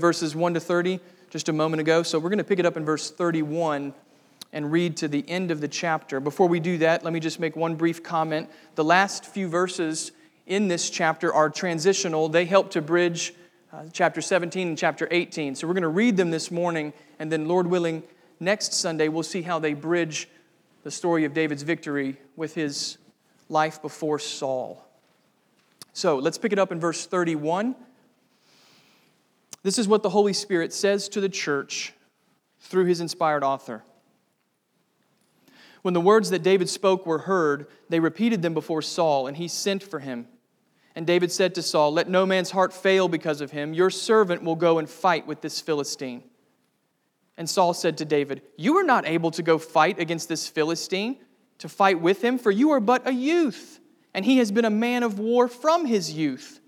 verses 1 to 30 just a moment ago. So we're going to pick it up in verse 31 and read to the end of the chapter. Before we do that, let me just make one brief comment. The last few verses in this chapter are transitional, they help to bridge uh, chapter 17 and chapter 18. So we're going to read them this morning, and then, Lord willing, next Sunday we'll see how they bridge the story of David's victory with his life before Saul. So let's pick it up in verse 31. This is what the Holy Spirit says to the church through his inspired author. When the words that David spoke were heard, they repeated them before Saul, and he sent for him. And David said to Saul, Let no man's heart fail because of him. Your servant will go and fight with this Philistine. And Saul said to David, You are not able to go fight against this Philistine, to fight with him, for you are but a youth, and he has been a man of war from his youth.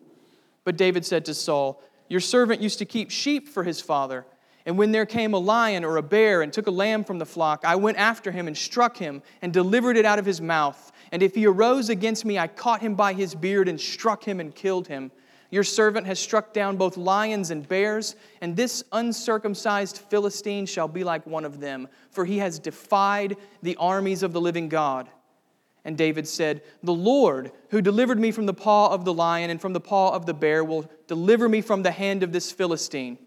But David said to Saul, Your servant used to keep sheep for his father. And when there came a lion or a bear and took a lamb from the flock, I went after him and struck him and delivered it out of his mouth. And if he arose against me, I caught him by his beard and struck him and killed him. Your servant has struck down both lions and bears, and this uncircumcised Philistine shall be like one of them, for he has defied the armies of the living God. And David said, The Lord, who delivered me from the paw of the lion and from the paw of the bear, will deliver me from the hand of this Philistine.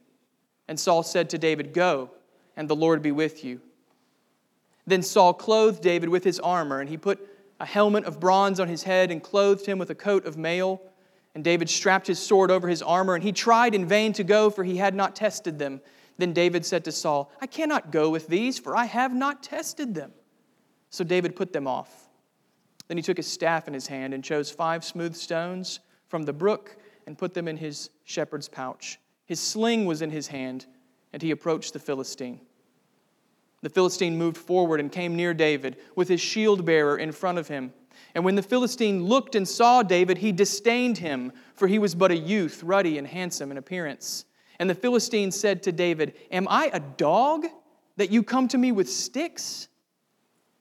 And Saul said to David, Go, and the Lord be with you. Then Saul clothed David with his armor, and he put a helmet of bronze on his head and clothed him with a coat of mail. And David strapped his sword over his armor, and he tried in vain to go, for he had not tested them. Then David said to Saul, I cannot go with these, for I have not tested them. So David put them off. Then he took his staff in his hand and chose five smooth stones from the brook and put them in his shepherd's pouch. His sling was in his hand, and he approached the Philistine. The Philistine moved forward and came near David with his shield bearer in front of him. And when the Philistine looked and saw David, he disdained him, for he was but a youth, ruddy and handsome in appearance. And the Philistine said to David, Am I a dog that you come to me with sticks?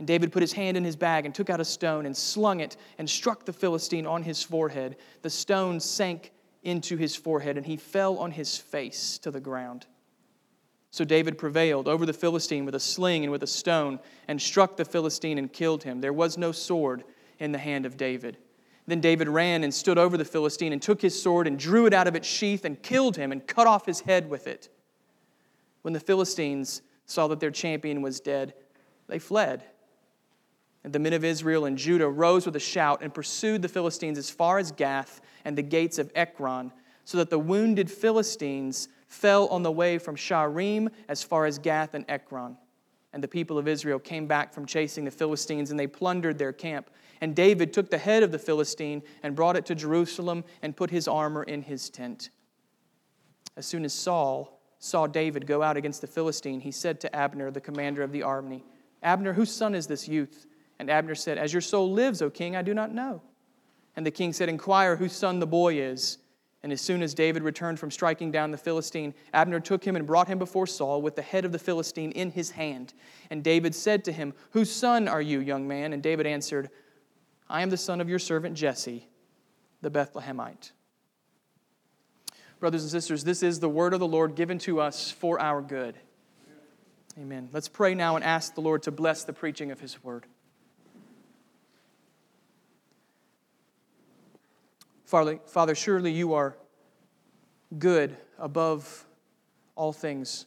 And David put his hand in his bag and took out a stone and slung it and struck the Philistine on his forehead. The stone sank into his forehead, and he fell on his face to the ground. So David prevailed over the Philistine with a sling and with a stone, and struck the Philistine and killed him. There was no sword in the hand of David. Then David ran and stood over the Philistine and took his sword and drew it out of its sheath and killed him and cut off his head with it. When the Philistines saw that their champion was dead, they fled. And the men of Israel and Judah rose with a shout and pursued the Philistines as far as Gath and the gates of Ekron, so that the wounded Philistines fell on the way from Shaaraim as far as Gath and Ekron. And the people of Israel came back from chasing the Philistines, and they plundered their camp. And David took the head of the Philistine and brought it to Jerusalem and put his armor in his tent. As soon as Saul saw David go out against the Philistine, he said to Abner, the commander of the army, Abner, whose son is this youth? And Abner said, As your soul lives, O king, I do not know. And the king said, Inquire whose son the boy is. And as soon as David returned from striking down the Philistine, Abner took him and brought him before Saul with the head of the Philistine in his hand. And David said to him, Whose son are you, young man? And David answered, I am the son of your servant Jesse, the Bethlehemite. Brothers and sisters, this is the word of the Lord given to us for our good. Amen. Let's pray now and ask the Lord to bless the preaching of his word. Father, surely you are good above all things.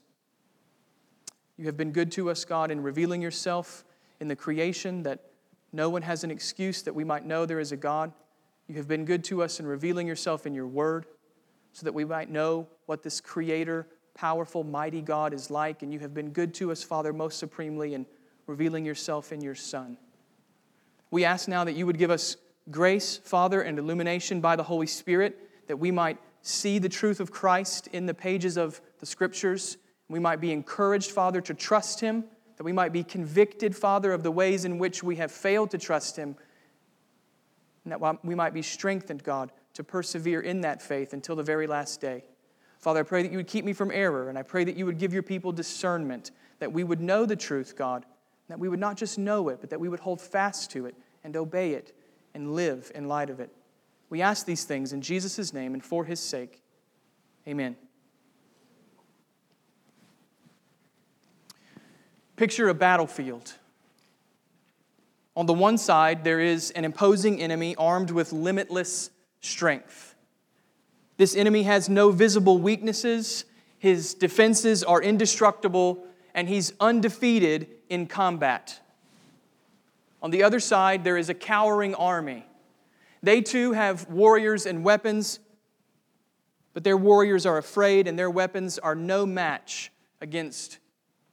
You have been good to us, God, in revealing yourself in the creation that no one has an excuse that we might know there is a God. You have been good to us in revealing yourself in your word so that we might know what this creator, powerful, mighty God is like. And you have been good to us, Father, most supremely in revealing yourself in your Son. We ask now that you would give us grace, Father, and illumination by the Holy Spirit, that we might see the truth of Christ in the pages of the Scriptures. We might be encouraged, Father, to trust Him, that we might be convicted, Father, of the ways in which we have failed to trust Him, and that we might be strengthened, God, to persevere in that faith until the very last day. Father, I pray that you would keep me from error, and I pray that you would give your people discernment, that we would know the truth, God, that we would not just know it, but that we would hold fast to it and obey it and live in light of it. We ask these things in Jesus' name and for his sake. Amen. Picture a battlefield. On the one side, there is an imposing enemy armed with limitless strength. This enemy has no visible weaknesses, his defenses are indestructible, and he's undefeated in combat. On the other side, there is a cowering army. They too have warriors and weapons, but their warriors are afraid and their weapons are no match against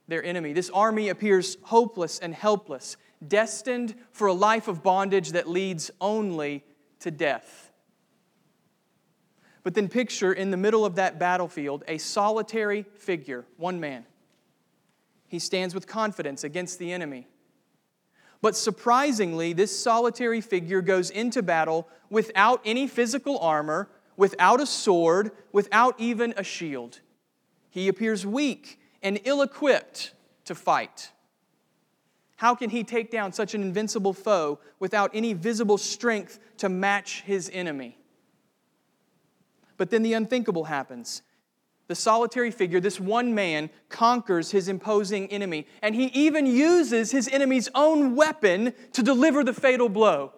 their enemy. This army appears hopeless and helpless, destined for a life of bondage that leads only to death. But then picture in the middle of that battlefield a solitary figure, one man. He stands with confidence against the enemy. But surprisingly, this solitary figure goes into battle without any physical armor, without a sword, without even a shield. He appears weak and ill equipped to fight. How can he take down such an invincible foe without any visible strength to match his enemy? But then the unthinkable happens the solitary figure, this one man, conquers his imposing enemy, and he even uses his enemy's own weapon to deliver the fatal blow.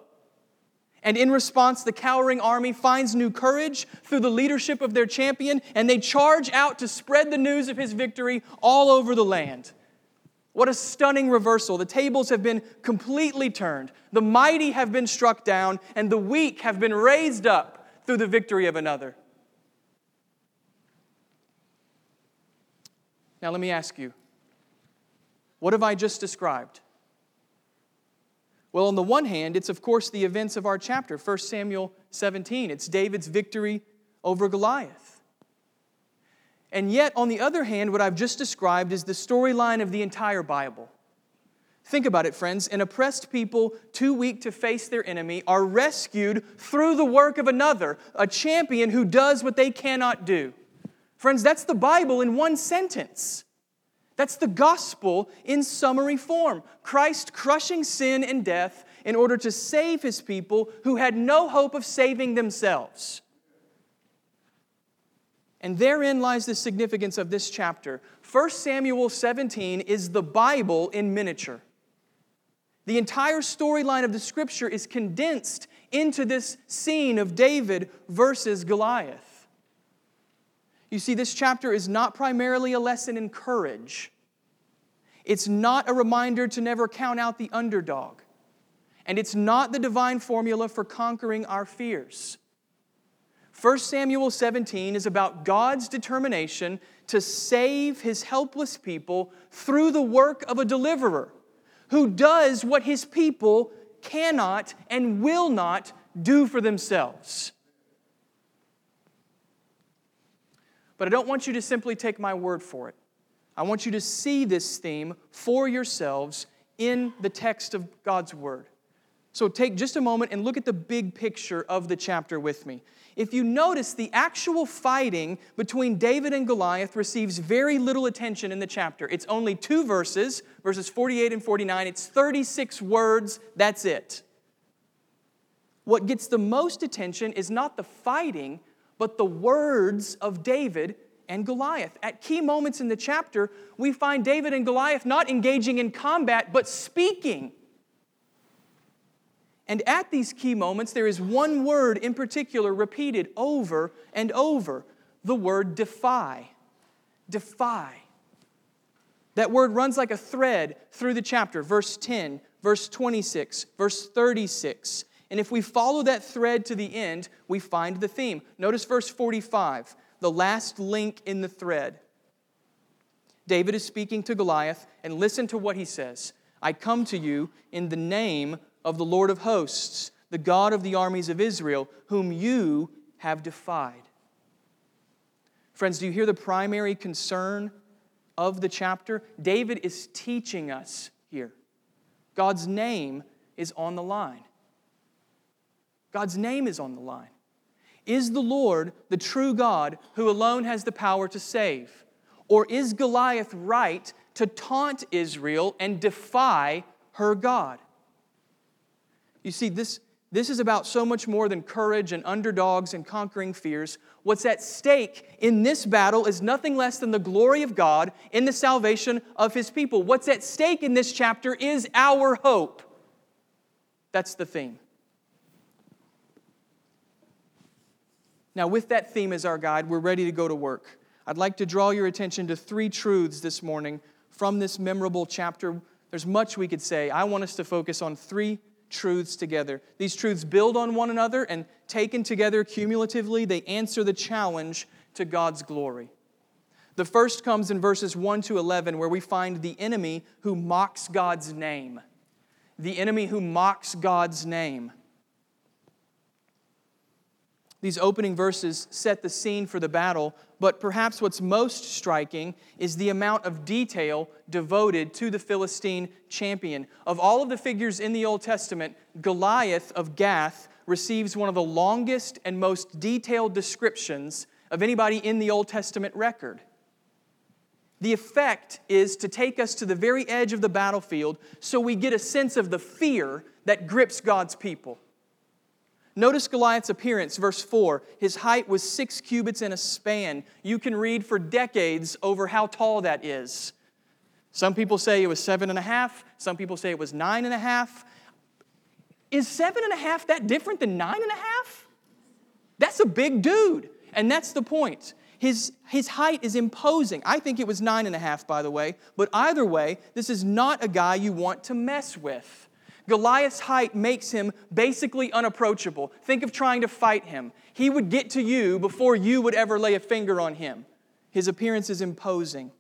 And in response, the cowering army finds new courage through the leadership of their champion, and they charge out to spread the news of his victory all over the land. What a stunning reversal. The tables have been completely turned. The mighty have been struck down, and the weak have been raised up through the victory of another. Now, let me ask you what have I just described? Well, on the one hand, it's of course the events of our chapter, 1 Samuel 17. It's David's victory over Goliath. And yet, on the other hand, what I've just described is the storyline of the entire Bible. Think about it, friends. An oppressed people, too weak to face their enemy, are rescued through the work of another, a champion who does what they cannot do. Friends, that's the Bible in one sentence. That's the gospel in summary form. Christ crushing sin and death in order to save his people who had no hope of saving themselves. And therein lies the significance of this chapter. 1 Samuel 17 is the Bible in miniature. The entire storyline of the scripture is condensed into this scene of David versus Goliath. You see, this chapter is not primarily a lesson in courage. It's not a reminder to never count out the underdog. And it's not the divine formula for conquering our fears. 1 Samuel 17 is about God's determination to save his helpless people through the work of a deliverer who does what his people cannot and will not do for themselves. But I don't want you to simply take my word for it. I want you to see this theme for yourselves in the text of God's word. So take just a moment and look at the big picture of the chapter with me. If you notice, the actual fighting between David and Goliath receives very little attention in the chapter. It's only two verses, verses 48 and 49. It's 36 words, that's it. What gets the most attention is not the fighting, but the words of David and Goliath. At key moments in the chapter, we find David and Goliath not engaging in combat, but speaking. And at these key moments, there is one word in particular repeated over and over the word defy. Defy. That word runs like a thread through the chapter, verse 10, verse 26, verse 36. And if we follow that thread to the end, we find the theme. Notice verse 45, the last link in the thread. David is speaking to Goliath, and listen to what he says I come to you in the name of the Lord of hosts, the God of the armies of Israel, whom you have defied. Friends, do you hear the primary concern of the chapter? David is teaching us here. God's name is on the line. God's name is on the line. Is the Lord the true God who alone has the power to save? Or is Goliath right to taunt Israel and defy her God? You see, this, this is about so much more than courage and underdogs and conquering fears. What's at stake in this battle is nothing less than the glory of God in the salvation of his people. What's at stake in this chapter is our hope. That's the theme. Now, with that theme as our guide, we're ready to go to work. I'd like to draw your attention to three truths this morning from this memorable chapter. There's much we could say. I want us to focus on three truths together. These truths build on one another, and taken together cumulatively, they answer the challenge to God's glory. The first comes in verses 1 to 11, where we find the enemy who mocks God's name. The enemy who mocks God's name. These opening verses set the scene for the battle, but perhaps what's most striking is the amount of detail devoted to the Philistine champion. Of all of the figures in the Old Testament, Goliath of Gath receives one of the longest and most detailed descriptions of anybody in the Old Testament record. The effect is to take us to the very edge of the battlefield so we get a sense of the fear that grips God's people. Notice Goliath's appearance, verse 4. His height was six cubits and a span. You can read for decades over how tall that is. Some people say it was seven and a half, some people say it was nine and a half. Is seven and a half that different than nine and a half? That's a big dude. And that's the point. His, his height is imposing. I think it was nine and a half, by the way. But either way, this is not a guy you want to mess with. Goliath's height makes him basically unapproachable. Think of trying to fight him. He would get to you before you would ever lay a finger on him. His appearance is imposing.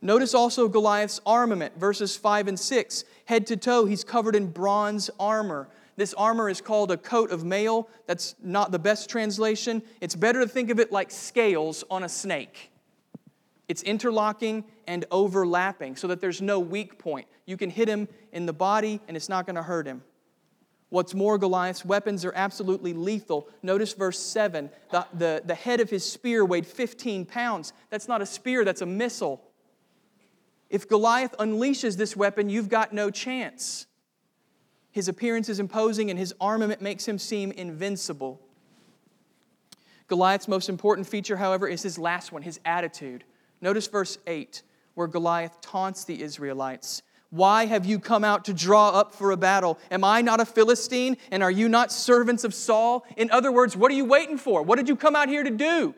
Notice also Goliath's armament, verses 5 and 6. Head to toe, he's covered in bronze armor. This armor is called a coat of mail. That's not the best translation. It's better to think of it like scales on a snake. It's interlocking and overlapping so that there's no weak point. You can hit him in the body and it's not going to hurt him. What's more, Goliath's weapons are absolutely lethal. Notice verse 7 the, the, the head of his spear weighed 15 pounds. That's not a spear, that's a missile. If Goliath unleashes this weapon, you've got no chance. His appearance is imposing and his armament makes him seem invincible. Goliath's most important feature, however, is his last one, his attitude. Notice verse 8, where Goliath taunts the Israelites. Why have you come out to draw up for a battle? Am I not a Philistine? And are you not servants of Saul? In other words, what are you waiting for? What did you come out here to do?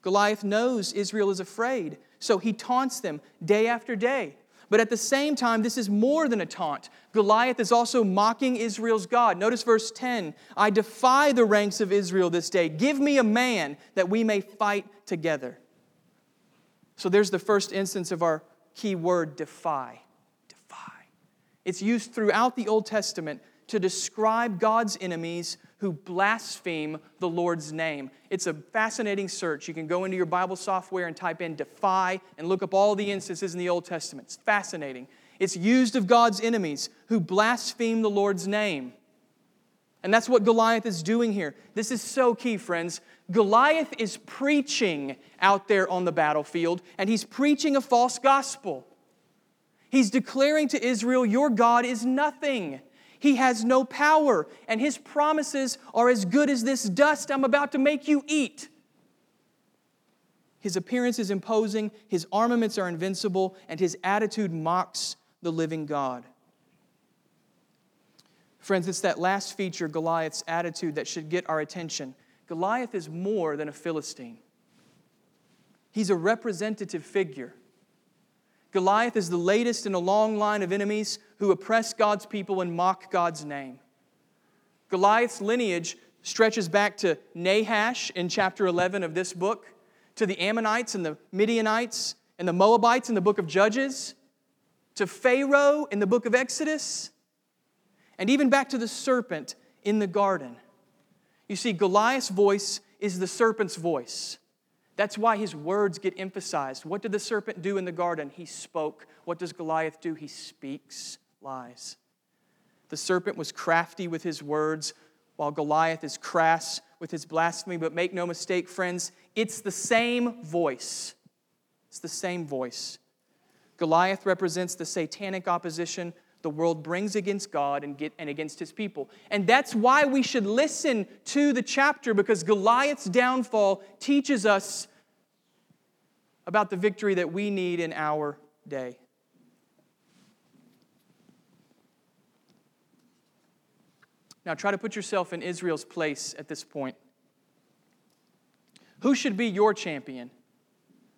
Goliath knows Israel is afraid, so he taunts them day after day. But at the same time, this is more than a taunt. Goliath is also mocking Israel's God. Notice verse 10 I defy the ranks of Israel this day. Give me a man that we may fight together. So there's the first instance of our key word defy. Defy. It's used throughout the Old Testament to describe God's enemies who blaspheme the Lord's name. It's a fascinating search. You can go into your Bible software and type in defy and look up all the instances in the Old Testament. It's fascinating. It's used of God's enemies who blaspheme the Lord's name. And that's what Goliath is doing here. This is so key, friends. Goliath is preaching out there on the battlefield, and he's preaching a false gospel. He's declaring to Israel, Your God is nothing. He has no power, and his promises are as good as this dust I'm about to make you eat. His appearance is imposing, his armaments are invincible, and his attitude mocks the living God. Friends, it's that last feature, Goliath's attitude, that should get our attention. Goliath is more than a Philistine. He's a representative figure. Goliath is the latest in a long line of enemies who oppress God's people and mock God's name. Goliath's lineage stretches back to Nahash in chapter 11 of this book, to the Ammonites and the Midianites and the Moabites in the book of Judges, to Pharaoh in the book of Exodus, and even back to the serpent in the garden. You see, Goliath's voice is the serpent's voice. That's why his words get emphasized. What did the serpent do in the garden? He spoke. What does Goliath do? He speaks lies. The serpent was crafty with his words, while Goliath is crass with his blasphemy. But make no mistake, friends, it's the same voice. It's the same voice. Goliath represents the satanic opposition the world brings against God and, get, and against his people. And that's why we should listen to the chapter because Goliath's downfall teaches us about the victory that we need in our day. Now, try to put yourself in Israel's place at this point. Who should be your champion?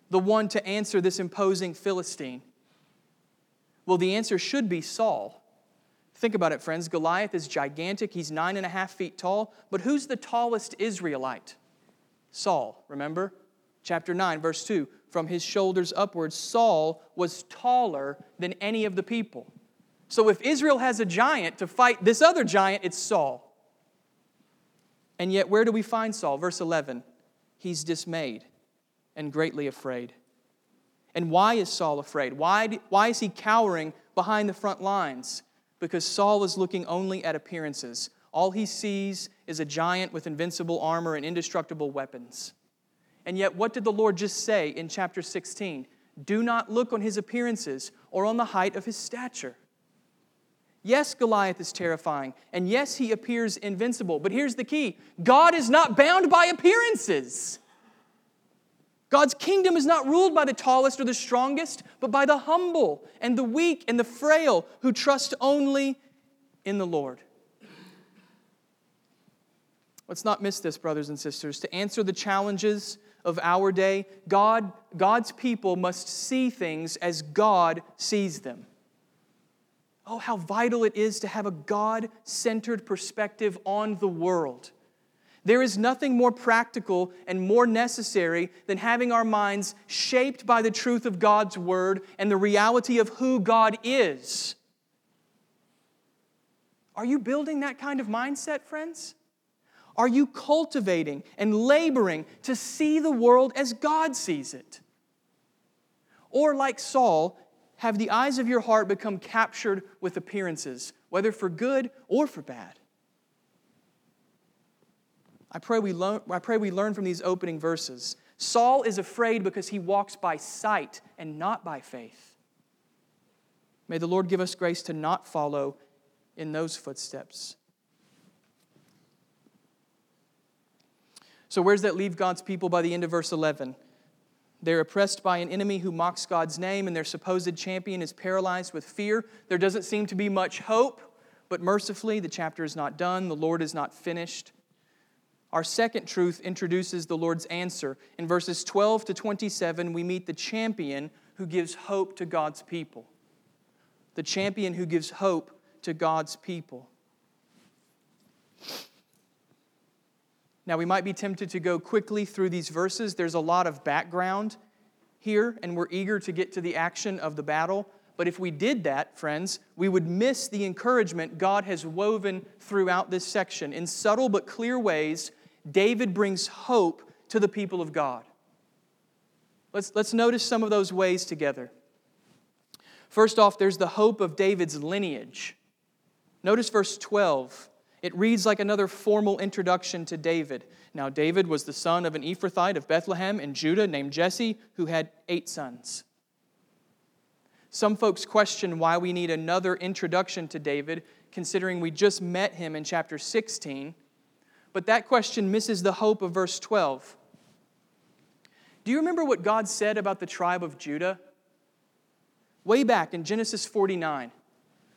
The one to answer this imposing Philistine? Well, the answer should be Saul. Think about it, friends. Goliath is gigantic. He's nine and a half feet tall. But who's the tallest Israelite? Saul, remember? Chapter 9, verse 2. From his shoulders upwards, Saul was taller than any of the people. So if Israel has a giant to fight this other giant, it's Saul. And yet, where do we find Saul? Verse 11. He's dismayed and greatly afraid. And why is Saul afraid? Why, why is he cowering behind the front lines? Because Saul is looking only at appearances. All he sees is a giant with invincible armor and indestructible weapons. And yet, what did the Lord just say in chapter 16? Do not look on his appearances or on the height of his stature. Yes, Goliath is terrifying, and yes, he appears invincible. But here's the key God is not bound by appearances. God's kingdom is not ruled by the tallest or the strongest, but by the humble and the weak and the frail who trust only in the Lord. Let's not miss this, brothers and sisters. To answer the challenges of our day, God, God's people must see things as God sees them. Oh, how vital it is to have a God centered perspective on the world. There is nothing more practical and more necessary than having our minds shaped by the truth of God's Word and the reality of who God is. Are you building that kind of mindset, friends? Are you cultivating and laboring to see the world as God sees it? Or, like Saul, have the eyes of your heart become captured with appearances, whether for good or for bad? I pray, we learn, I pray we learn from these opening verses. Saul is afraid because he walks by sight and not by faith. May the Lord give us grace to not follow in those footsteps. So, where does that leave God's people by the end of verse 11? They're oppressed by an enemy who mocks God's name, and their supposed champion is paralyzed with fear. There doesn't seem to be much hope, but mercifully, the chapter is not done. The Lord is not finished. Our second truth introduces the Lord's answer. In verses 12 to 27, we meet the champion who gives hope to God's people. The champion who gives hope to God's people. Now, we might be tempted to go quickly through these verses. There's a lot of background here, and we're eager to get to the action of the battle. But if we did that, friends, we would miss the encouragement God has woven throughout this section. In subtle but clear ways, David brings hope to the people of God. Let's, let's notice some of those ways together. First off, there's the hope of David's lineage. Notice verse 12. It reads like another formal introduction to David. Now, David was the son of an Ephrathite of Bethlehem in Judah named Jesse, who had eight sons. Some folks question why we need another introduction to David, considering we just met him in chapter 16 but that question misses the hope of verse 12. Do you remember what God said about the tribe of Judah? Way back in Genesis 49,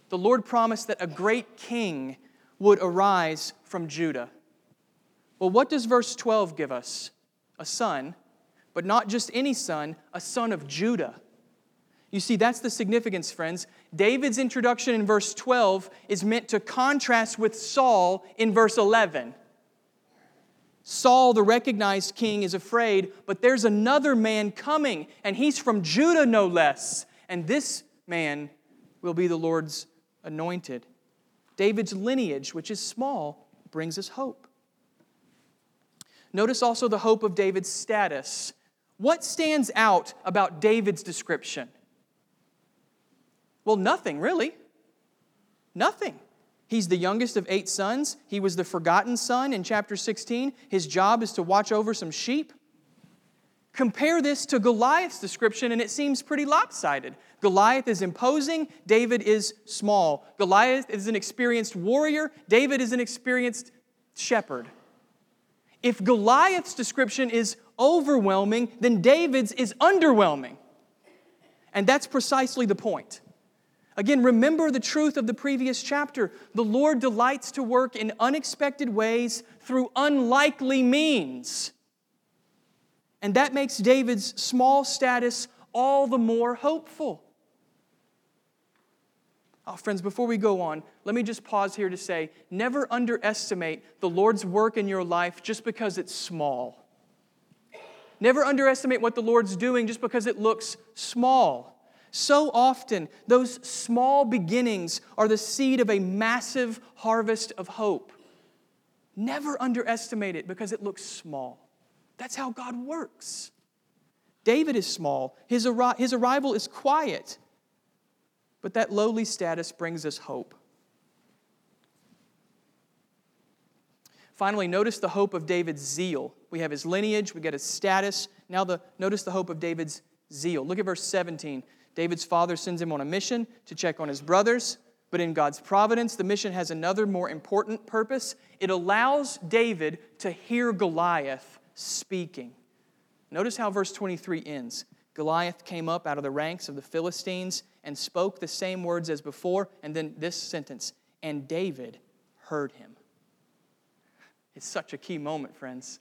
the Lord promised that a great king would arise from Judah. Well, what does verse 12 give us? A son but not just any son, a son of Judah. You see, that's the significance, friends. David's introduction in verse 12 is meant to contrast with Saul in verse 11. Saul, the recognized king, is afraid, but there's another man coming, and he's from Judah no less. And this man will be the Lord's anointed. David's lineage, which is small, brings us hope. Notice also the hope of David's status. What stands out about David's description? Well, nothing, really. Nothing. He's the youngest of eight sons. He was the forgotten son in chapter 16. His job is to watch over some sheep. Compare this to Goliath's description, and it seems pretty lopsided. Goliath is imposing, David is small. Goliath is an experienced warrior, David is an experienced shepherd. If Goliath's description is overwhelming, then David's is underwhelming. And that's precisely the point. Again, remember the truth of the previous chapter. The Lord delights to work in unexpected ways through unlikely means. And that makes David's small status all the more hopeful. Oh, friends, before we go on, let me just pause here to say never underestimate the Lord's work in your life just because it's small. Never underestimate what the Lord's doing just because it looks small. So often, those small beginnings are the seed of a massive harvest of hope. Never underestimate it because it looks small. That's how God works. David is small, his, his arrival is quiet, but that lowly status brings us hope. Finally, notice the hope of David's zeal. We have his lineage, we get his status. Now, the, notice the hope of David's zeal. Look at verse 17. David's father sends him on a mission to check on his brothers, but in God's providence, the mission has another more important purpose. It allows David to hear Goliath speaking. Notice how verse 23 ends. Goliath came up out of the ranks of the Philistines and spoke the same words as before, and then this sentence, and David heard him. It's such a key moment, friends.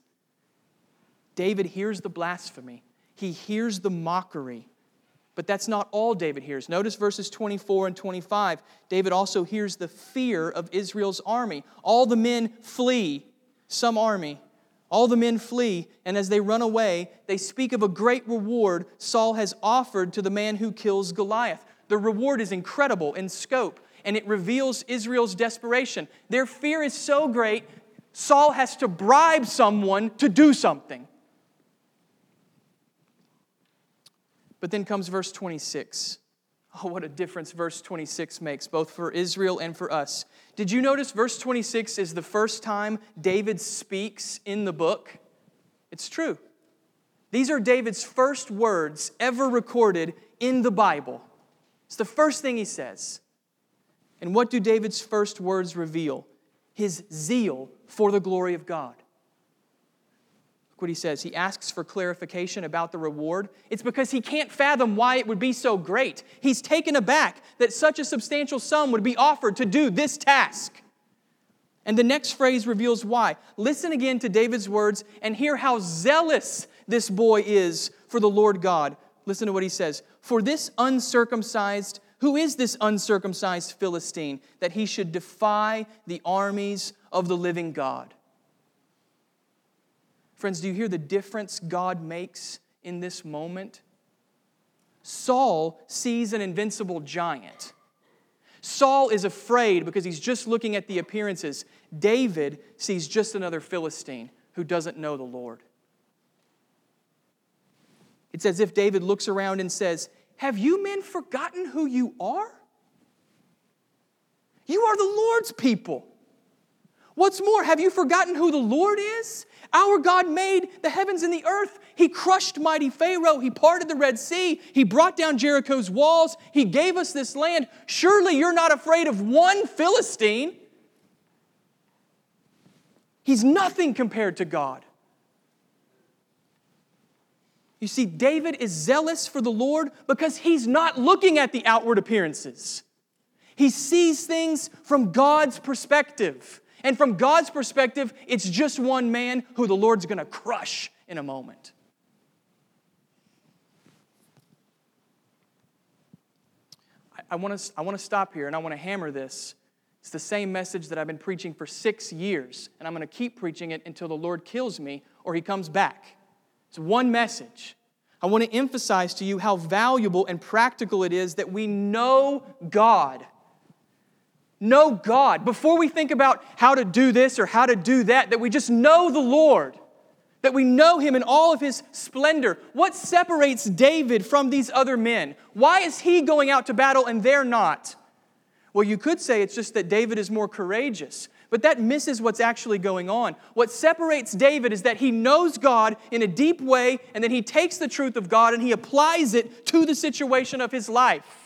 David hears the blasphemy, he hears the mockery. But that's not all David hears. Notice verses 24 and 25. David also hears the fear of Israel's army. All the men flee, some army. All the men flee, and as they run away, they speak of a great reward Saul has offered to the man who kills Goliath. The reward is incredible in scope, and it reveals Israel's desperation. Their fear is so great, Saul has to bribe someone to do something. But then comes verse 26. Oh, what a difference verse 26 makes, both for Israel and for us. Did you notice verse 26 is the first time David speaks in the book? It's true. These are David's first words ever recorded in the Bible. It's the first thing he says. And what do David's first words reveal? His zeal for the glory of God what he says. He asks for clarification about the reward. It's because he can't fathom why it would be so great. He's taken aback that such a substantial sum would be offered to do this task. And the next phrase reveals why. Listen again to David's words and hear how zealous this boy is for the Lord God. Listen to what he says For this uncircumcised, who is this uncircumcised Philistine that he should defy the armies of the living God? Friends, do you hear the difference God makes in this moment? Saul sees an invincible giant. Saul is afraid because he's just looking at the appearances. David sees just another Philistine who doesn't know the Lord. It's as if David looks around and says, Have you men forgotten who you are? You are the Lord's people. What's more, have you forgotten who the Lord is? Our God made the heavens and the earth. He crushed mighty Pharaoh. He parted the Red Sea. He brought down Jericho's walls. He gave us this land. Surely you're not afraid of one Philistine. He's nothing compared to God. You see, David is zealous for the Lord because he's not looking at the outward appearances. He sees things from God's perspective. And from God's perspective, it's just one man who the Lord's going to crush in a moment. I, want to, I want to stop here and I want to hammer this. It's the same message that I've been preaching for six years, and I'm going to keep preaching it until the Lord kills me or he comes back. It's one message. I want to emphasize to you how valuable and practical it is that we know God Know God. Before we think about how to do this or how to do that, that we just know the Lord that we know him in all of his splendor. What separates David from these other men? Why is he going out to battle and they're not? Well, you could say it's just that David is more courageous, but that misses what's actually going on. What separates David is that he knows God in a deep way, and then he takes the truth of God and he applies it to the situation of his life.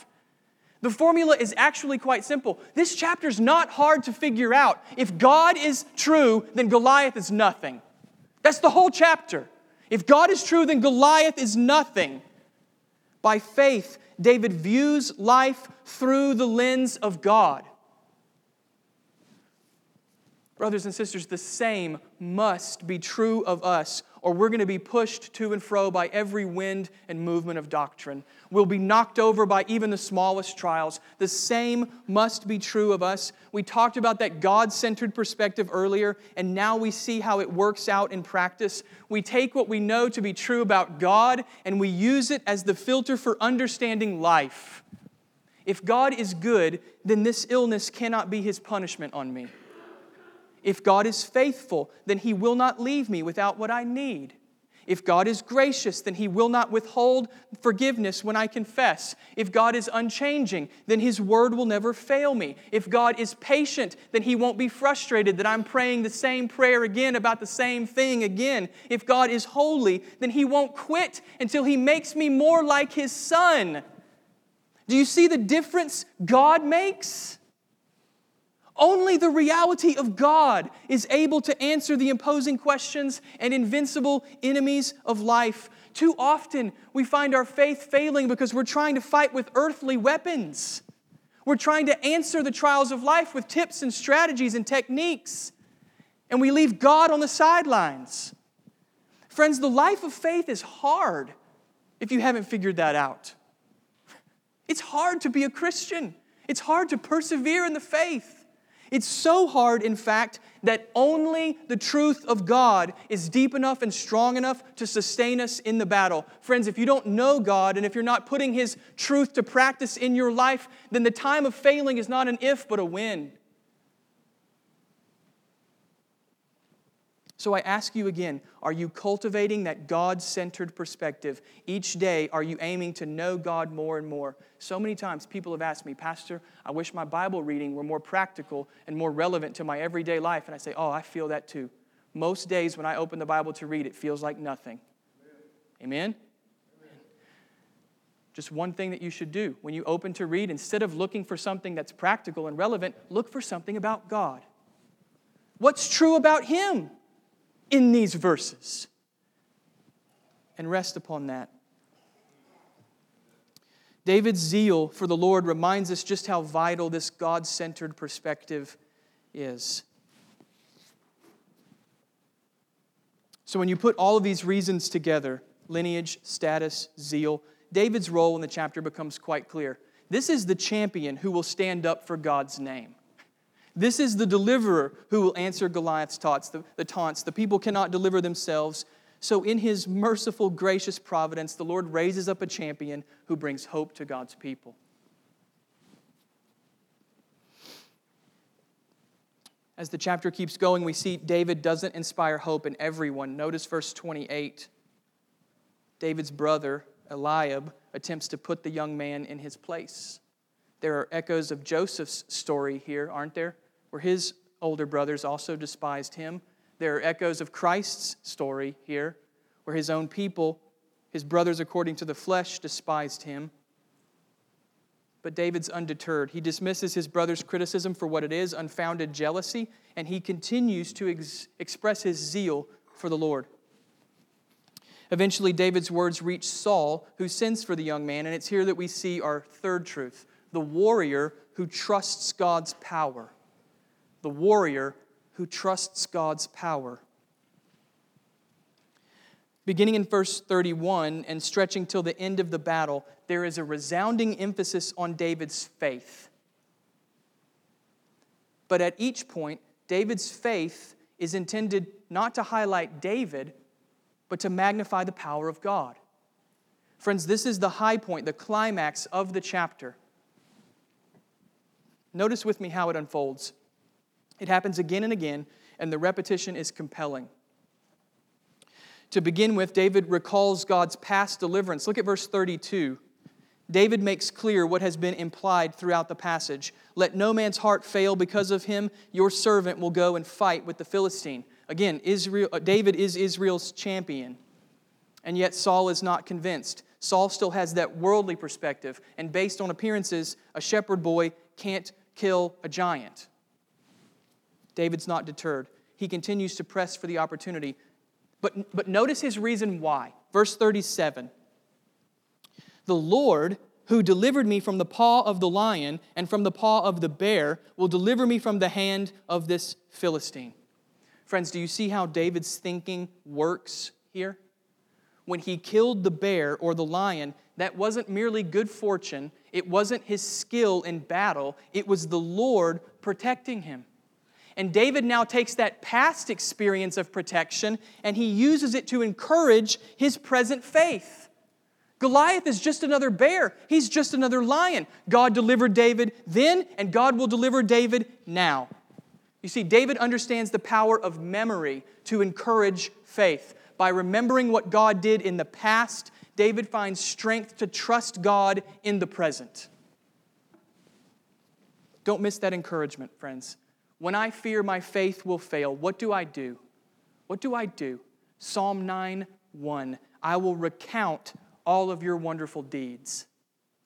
The formula is actually quite simple. This chapter is not hard to figure out. If God is true, then Goliath is nothing. That's the whole chapter. If God is true, then Goliath is nothing. By faith, David views life through the lens of God. Brothers and sisters, the same must be true of us, or we're going to be pushed to and fro by every wind and movement of doctrine. We'll be knocked over by even the smallest trials. The same must be true of us. We talked about that God centered perspective earlier, and now we see how it works out in practice. We take what we know to be true about God and we use it as the filter for understanding life. If God is good, then this illness cannot be his punishment on me. If God is faithful, then he will not leave me without what I need. If God is gracious, then he will not withhold forgiveness when I confess. If God is unchanging, then his word will never fail me. If God is patient, then he won't be frustrated that I'm praying the same prayer again about the same thing again. If God is holy, then he won't quit until he makes me more like his son. Do you see the difference God makes? Only the reality of God is able to answer the imposing questions and invincible enemies of life. Too often, we find our faith failing because we're trying to fight with earthly weapons. We're trying to answer the trials of life with tips and strategies and techniques, and we leave God on the sidelines. Friends, the life of faith is hard if you haven't figured that out. It's hard to be a Christian, it's hard to persevere in the faith. It's so hard, in fact, that only the truth of God is deep enough and strong enough to sustain us in the battle. Friends, if you don't know God and if you're not putting His truth to practice in your life, then the time of failing is not an if, but a when. So I ask you again are you cultivating that God centered perspective? Each day, are you aiming to know God more and more? So many times people have asked me, Pastor, I wish my Bible reading were more practical and more relevant to my everyday life. And I say, Oh, I feel that too. Most days when I open the Bible to read, it feels like nothing. Amen? Amen? Just one thing that you should do when you open to read, instead of looking for something that's practical and relevant, look for something about God. What's true about Him? In these verses and rest upon that. David's zeal for the Lord reminds us just how vital this God centered perspective is. So, when you put all of these reasons together lineage, status, zeal David's role in the chapter becomes quite clear. This is the champion who will stand up for God's name. This is the deliverer who will answer Goliath's taunts. The, the taunts. The people cannot deliver themselves. So, in his merciful, gracious providence, the Lord raises up a champion who brings hope to God's people. As the chapter keeps going, we see David doesn't inspire hope in everyone. Notice verse 28. David's brother, Eliab, attempts to put the young man in his place. There are echoes of Joseph's story here, aren't there? Where his older brothers also despised him. There are echoes of Christ's story here, where his own people, his brothers according to the flesh, despised him. But David's undeterred. He dismisses his brother's criticism for what it is unfounded jealousy, and he continues to ex- express his zeal for the Lord. Eventually, David's words reach Saul, who sends for the young man, and it's here that we see our third truth the warrior who trusts God's power the warrior who trusts God's power. Beginning in verse 31 and stretching till the end of the battle, there is a resounding emphasis on David's faith. But at each point, David's faith is intended not to highlight David, but to magnify the power of God. Friends, this is the high point, the climax of the chapter. Notice with me how it unfolds. It happens again and again, and the repetition is compelling. To begin with, David recalls God's past deliverance. Look at verse 32. David makes clear what has been implied throughout the passage. Let no man's heart fail because of him. Your servant will go and fight with the Philistine. Again, Israel, uh, David is Israel's champion. And yet Saul is not convinced. Saul still has that worldly perspective. And based on appearances, a shepherd boy can't kill a giant. David's not deterred. He continues to press for the opportunity. But, but notice his reason why. Verse 37 The Lord, who delivered me from the paw of the lion and from the paw of the bear, will deliver me from the hand of this Philistine. Friends, do you see how David's thinking works here? When he killed the bear or the lion, that wasn't merely good fortune, it wasn't his skill in battle, it was the Lord protecting him. And David now takes that past experience of protection and he uses it to encourage his present faith. Goliath is just another bear. He's just another lion. God delivered David then, and God will deliver David now. You see, David understands the power of memory to encourage faith. By remembering what God did in the past, David finds strength to trust God in the present. Don't miss that encouragement, friends. When I fear my faith will fail, what do I do? What do I do? Psalm 9 1. I will recount all of your wonderful deeds.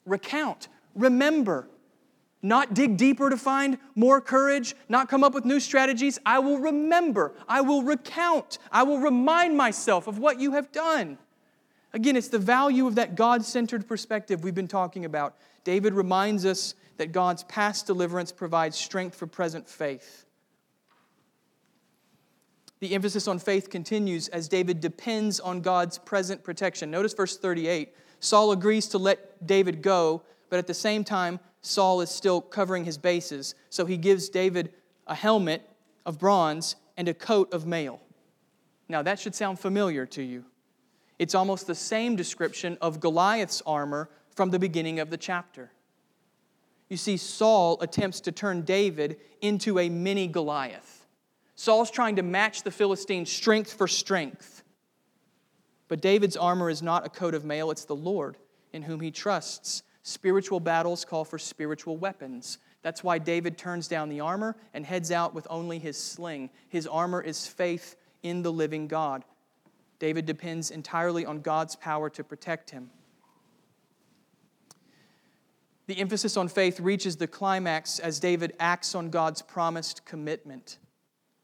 Recount, remember, not dig deeper to find more courage, not come up with new strategies. I will remember, I will recount, I will remind myself of what you have done. Again, it's the value of that God centered perspective we've been talking about. David reminds us that God's past deliverance provides strength for present faith. The emphasis on faith continues as David depends on God's present protection. Notice verse 38. Saul agrees to let David go, but at the same time, Saul is still covering his bases. So he gives David a helmet of bronze and a coat of mail. Now, that should sound familiar to you. It's almost the same description of Goliath's armor from the beginning of the chapter. You see, Saul attempts to turn David into a mini Goliath. Saul's trying to match the Philistine strength for strength. But David's armor is not a coat of mail, it's the Lord in whom he trusts. Spiritual battles call for spiritual weapons. That's why David turns down the armor and heads out with only his sling. His armor is faith in the living God. David depends entirely on God's power to protect him. The emphasis on faith reaches the climax as David acts on God's promised commitment.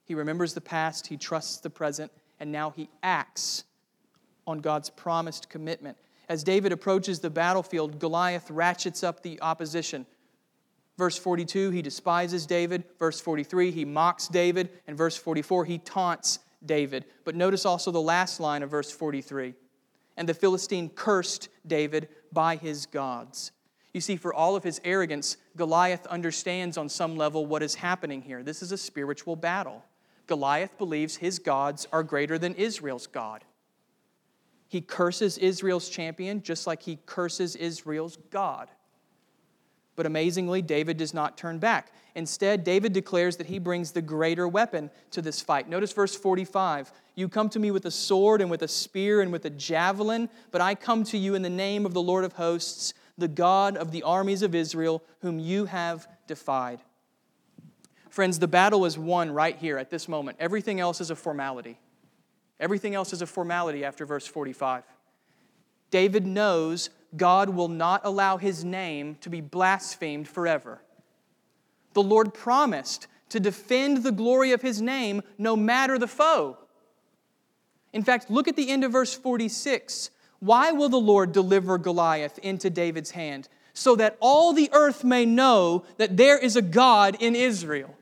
He remembers the past, he trusts the present, and now he acts on God's promised commitment. As David approaches the battlefield, Goliath ratchets up the opposition. Verse 42, he despises David. Verse 43, he mocks David. And verse 44, he taunts David. But notice also the last line of verse 43 and the Philistine cursed David by his gods. You see, for all of his arrogance, Goliath understands on some level what is happening here. This is a spiritual battle. Goliath believes his gods are greater than Israel's God. He curses Israel's champion just like he curses Israel's God. But amazingly, David does not turn back. Instead, David declares that he brings the greater weapon to this fight. Notice verse 45 You come to me with a sword and with a spear and with a javelin, but I come to you in the name of the Lord of hosts the God of the armies of Israel, whom you have defied. Friends, the battle is won right here at this moment. Everything else is a formality. Everything else is a formality after verse 45. David knows God will not allow his name to be blasphemed forever. The Lord promised to defend the glory of his name no matter the foe. In fact, look at the end of verse 46. Why will the Lord deliver Goliath into David's hand? So that all the earth may know that there is a God in Israel.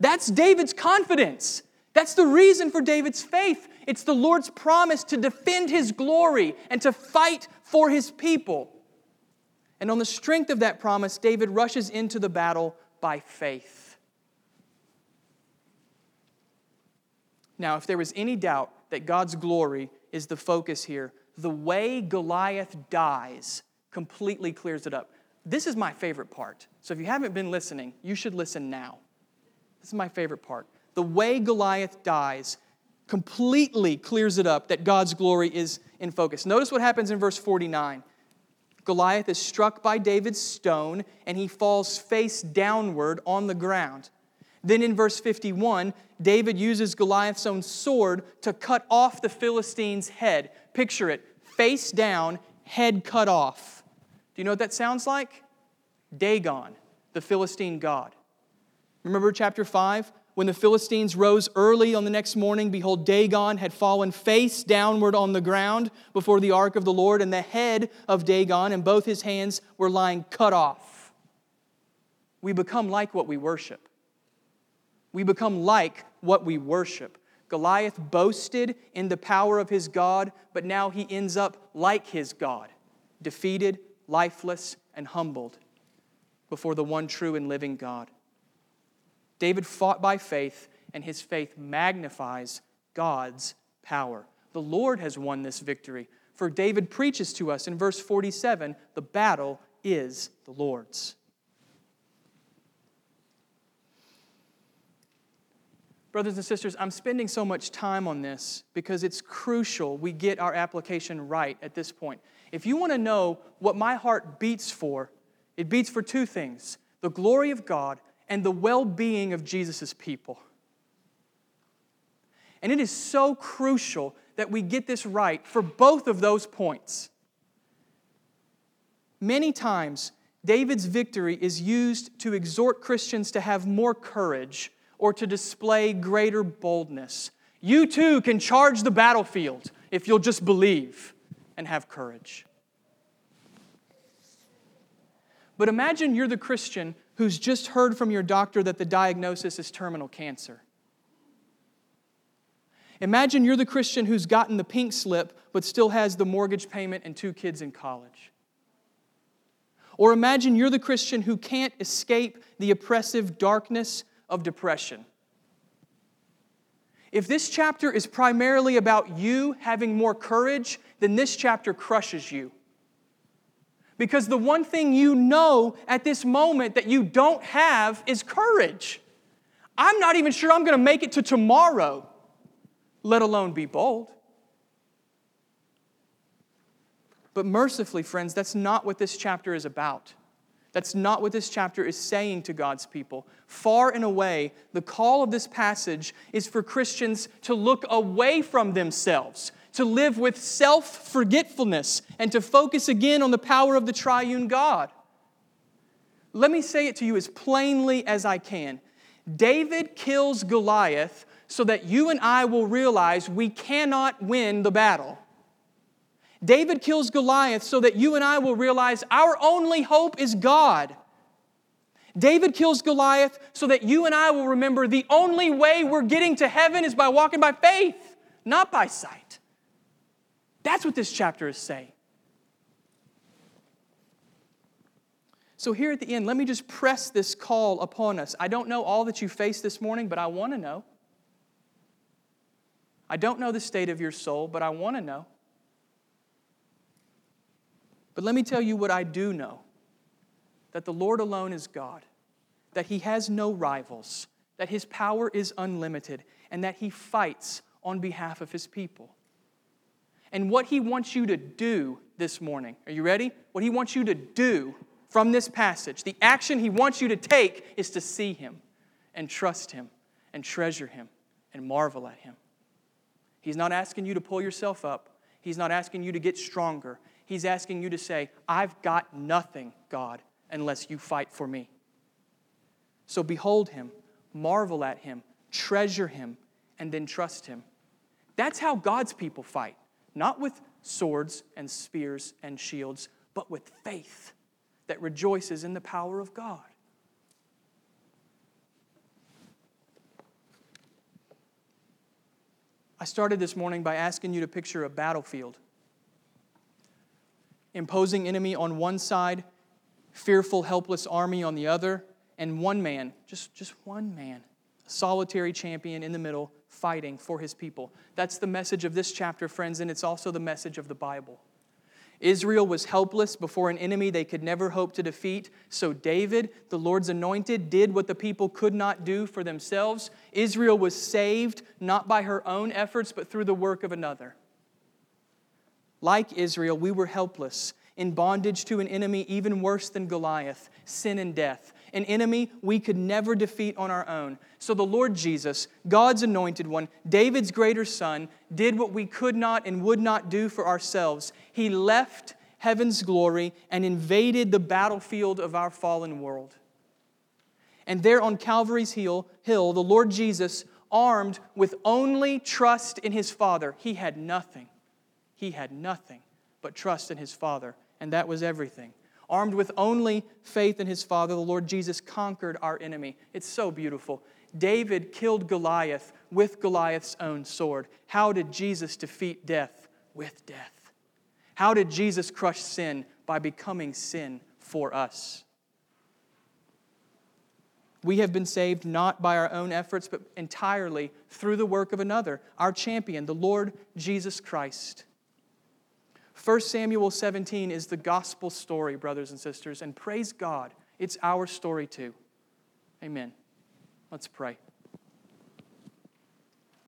That's David's confidence. That's the reason for David's faith It's the Lord's promise to defend his glory and to fight for his people. And on the strength of that promise, David rushes into the battle by faith. Now, if there was any doubt that God's glory is the focus here, the way Goliath dies completely clears it up. This is my favorite part. So if you haven't been listening, you should listen now. This is my favorite part. The way Goliath dies completely clears it up that God's glory is in focus. Notice what happens in verse 49. Goliath is struck by David's stone and he falls face downward on the ground. Then in verse 51, David uses Goliath's own sword to cut off the Philistine's head. Picture it face down, head cut off. Do you know what that sounds like? Dagon, the Philistine god. Remember chapter 5? When the Philistines rose early on the next morning, behold, Dagon had fallen face downward on the ground before the ark of the Lord, and the head of Dagon and both his hands were lying cut off. We become like what we worship. We become like what we worship. Goliath boasted in the power of his God, but now he ends up like his God, defeated, lifeless, and humbled before the one true and living God. David fought by faith, and his faith magnifies God's power. The Lord has won this victory. For David preaches to us in verse 47 the battle is the Lord's. Brothers and sisters, I'm spending so much time on this because it's crucial we get our application right at this point. If you want to know what my heart beats for, it beats for two things the glory of God and the well being of Jesus' people. And it is so crucial that we get this right for both of those points. Many times, David's victory is used to exhort Christians to have more courage or to display greater boldness. You too can charge the battlefield if you'll just believe and have courage. But imagine you're the Christian who's just heard from your doctor that the diagnosis is terminal cancer. Imagine you're the Christian who's gotten the pink slip but still has the mortgage payment and two kids in college. Or imagine you're the Christian who can't escape the oppressive darkness of depression. If this chapter is primarily about you having more courage, then this chapter crushes you. Because the one thing you know at this moment that you don't have is courage. I'm not even sure I'm going to make it to tomorrow, let alone be bold. But mercifully, friends, that's not what this chapter is about. That's not what this chapter is saying to God's people. Far and away, the call of this passage is for Christians to look away from themselves, to live with self forgetfulness and to focus again on the power of the triune God. Let me say it to you as plainly as I can. David kills Goliath so that you and I will realize we cannot win the battle. David kills Goliath so that you and I will realize our only hope is God. David kills Goliath so that you and I will remember the only way we're getting to heaven is by walking by faith, not by sight. That's what this chapter is saying. So, here at the end, let me just press this call upon us. I don't know all that you face this morning, but I want to know. I don't know the state of your soul, but I want to know. But let me tell you what I do know that the Lord alone is God, that He has no rivals, that His power is unlimited, and that He fights on behalf of His people and what He wants you to do this morning. Are you ready? What He wants you to do from this passage, the action He wants you to take is to see Him and trust Him and treasure Him and marvel at Him. He's not asking you to pull yourself up, He's not asking you to get stronger. He's asking you to say, I've got nothing, God, unless you fight for me. So behold Him, marvel at Him, treasure Him, and then trust Him. That's how God's people fight not with swords and spears and shields, but with faith that rejoices in the power of God. I started this morning by asking you to picture a battlefield. Imposing enemy on one side, fearful, helpless army on the other, and one man, just, just one man, a solitary champion in the middle, fighting for his people. That's the message of this chapter, friends, and it's also the message of the Bible. Israel was helpless before an enemy they could never hope to defeat. So David, the Lord's anointed, did what the people could not do for themselves. Israel was saved not by her own efforts, but through the work of another. Like Israel, we were helpless, in bondage to an enemy even worse than Goliath sin and death an enemy we could never defeat on our own. So the Lord Jesus, God's anointed one, David's greater son, did what we could not and would not do for ourselves. He left heaven's glory and invaded the battlefield of our fallen world. And there on Calvary's hill, hill, the Lord Jesus, armed with only trust in his Father, he had nothing. He had nothing but trust in his Father, and that was everything. Armed with only faith in his Father, the Lord Jesus conquered our enemy. It's so beautiful. David killed Goliath with Goliath's own sword. How did Jesus defeat death? With death. How did Jesus crush sin? By becoming sin for us. We have been saved not by our own efforts, but entirely through the work of another, our champion, the Lord Jesus Christ. 1 Samuel 17 is the gospel story, brothers and sisters, and praise God, it's our story too. Amen. Let's pray.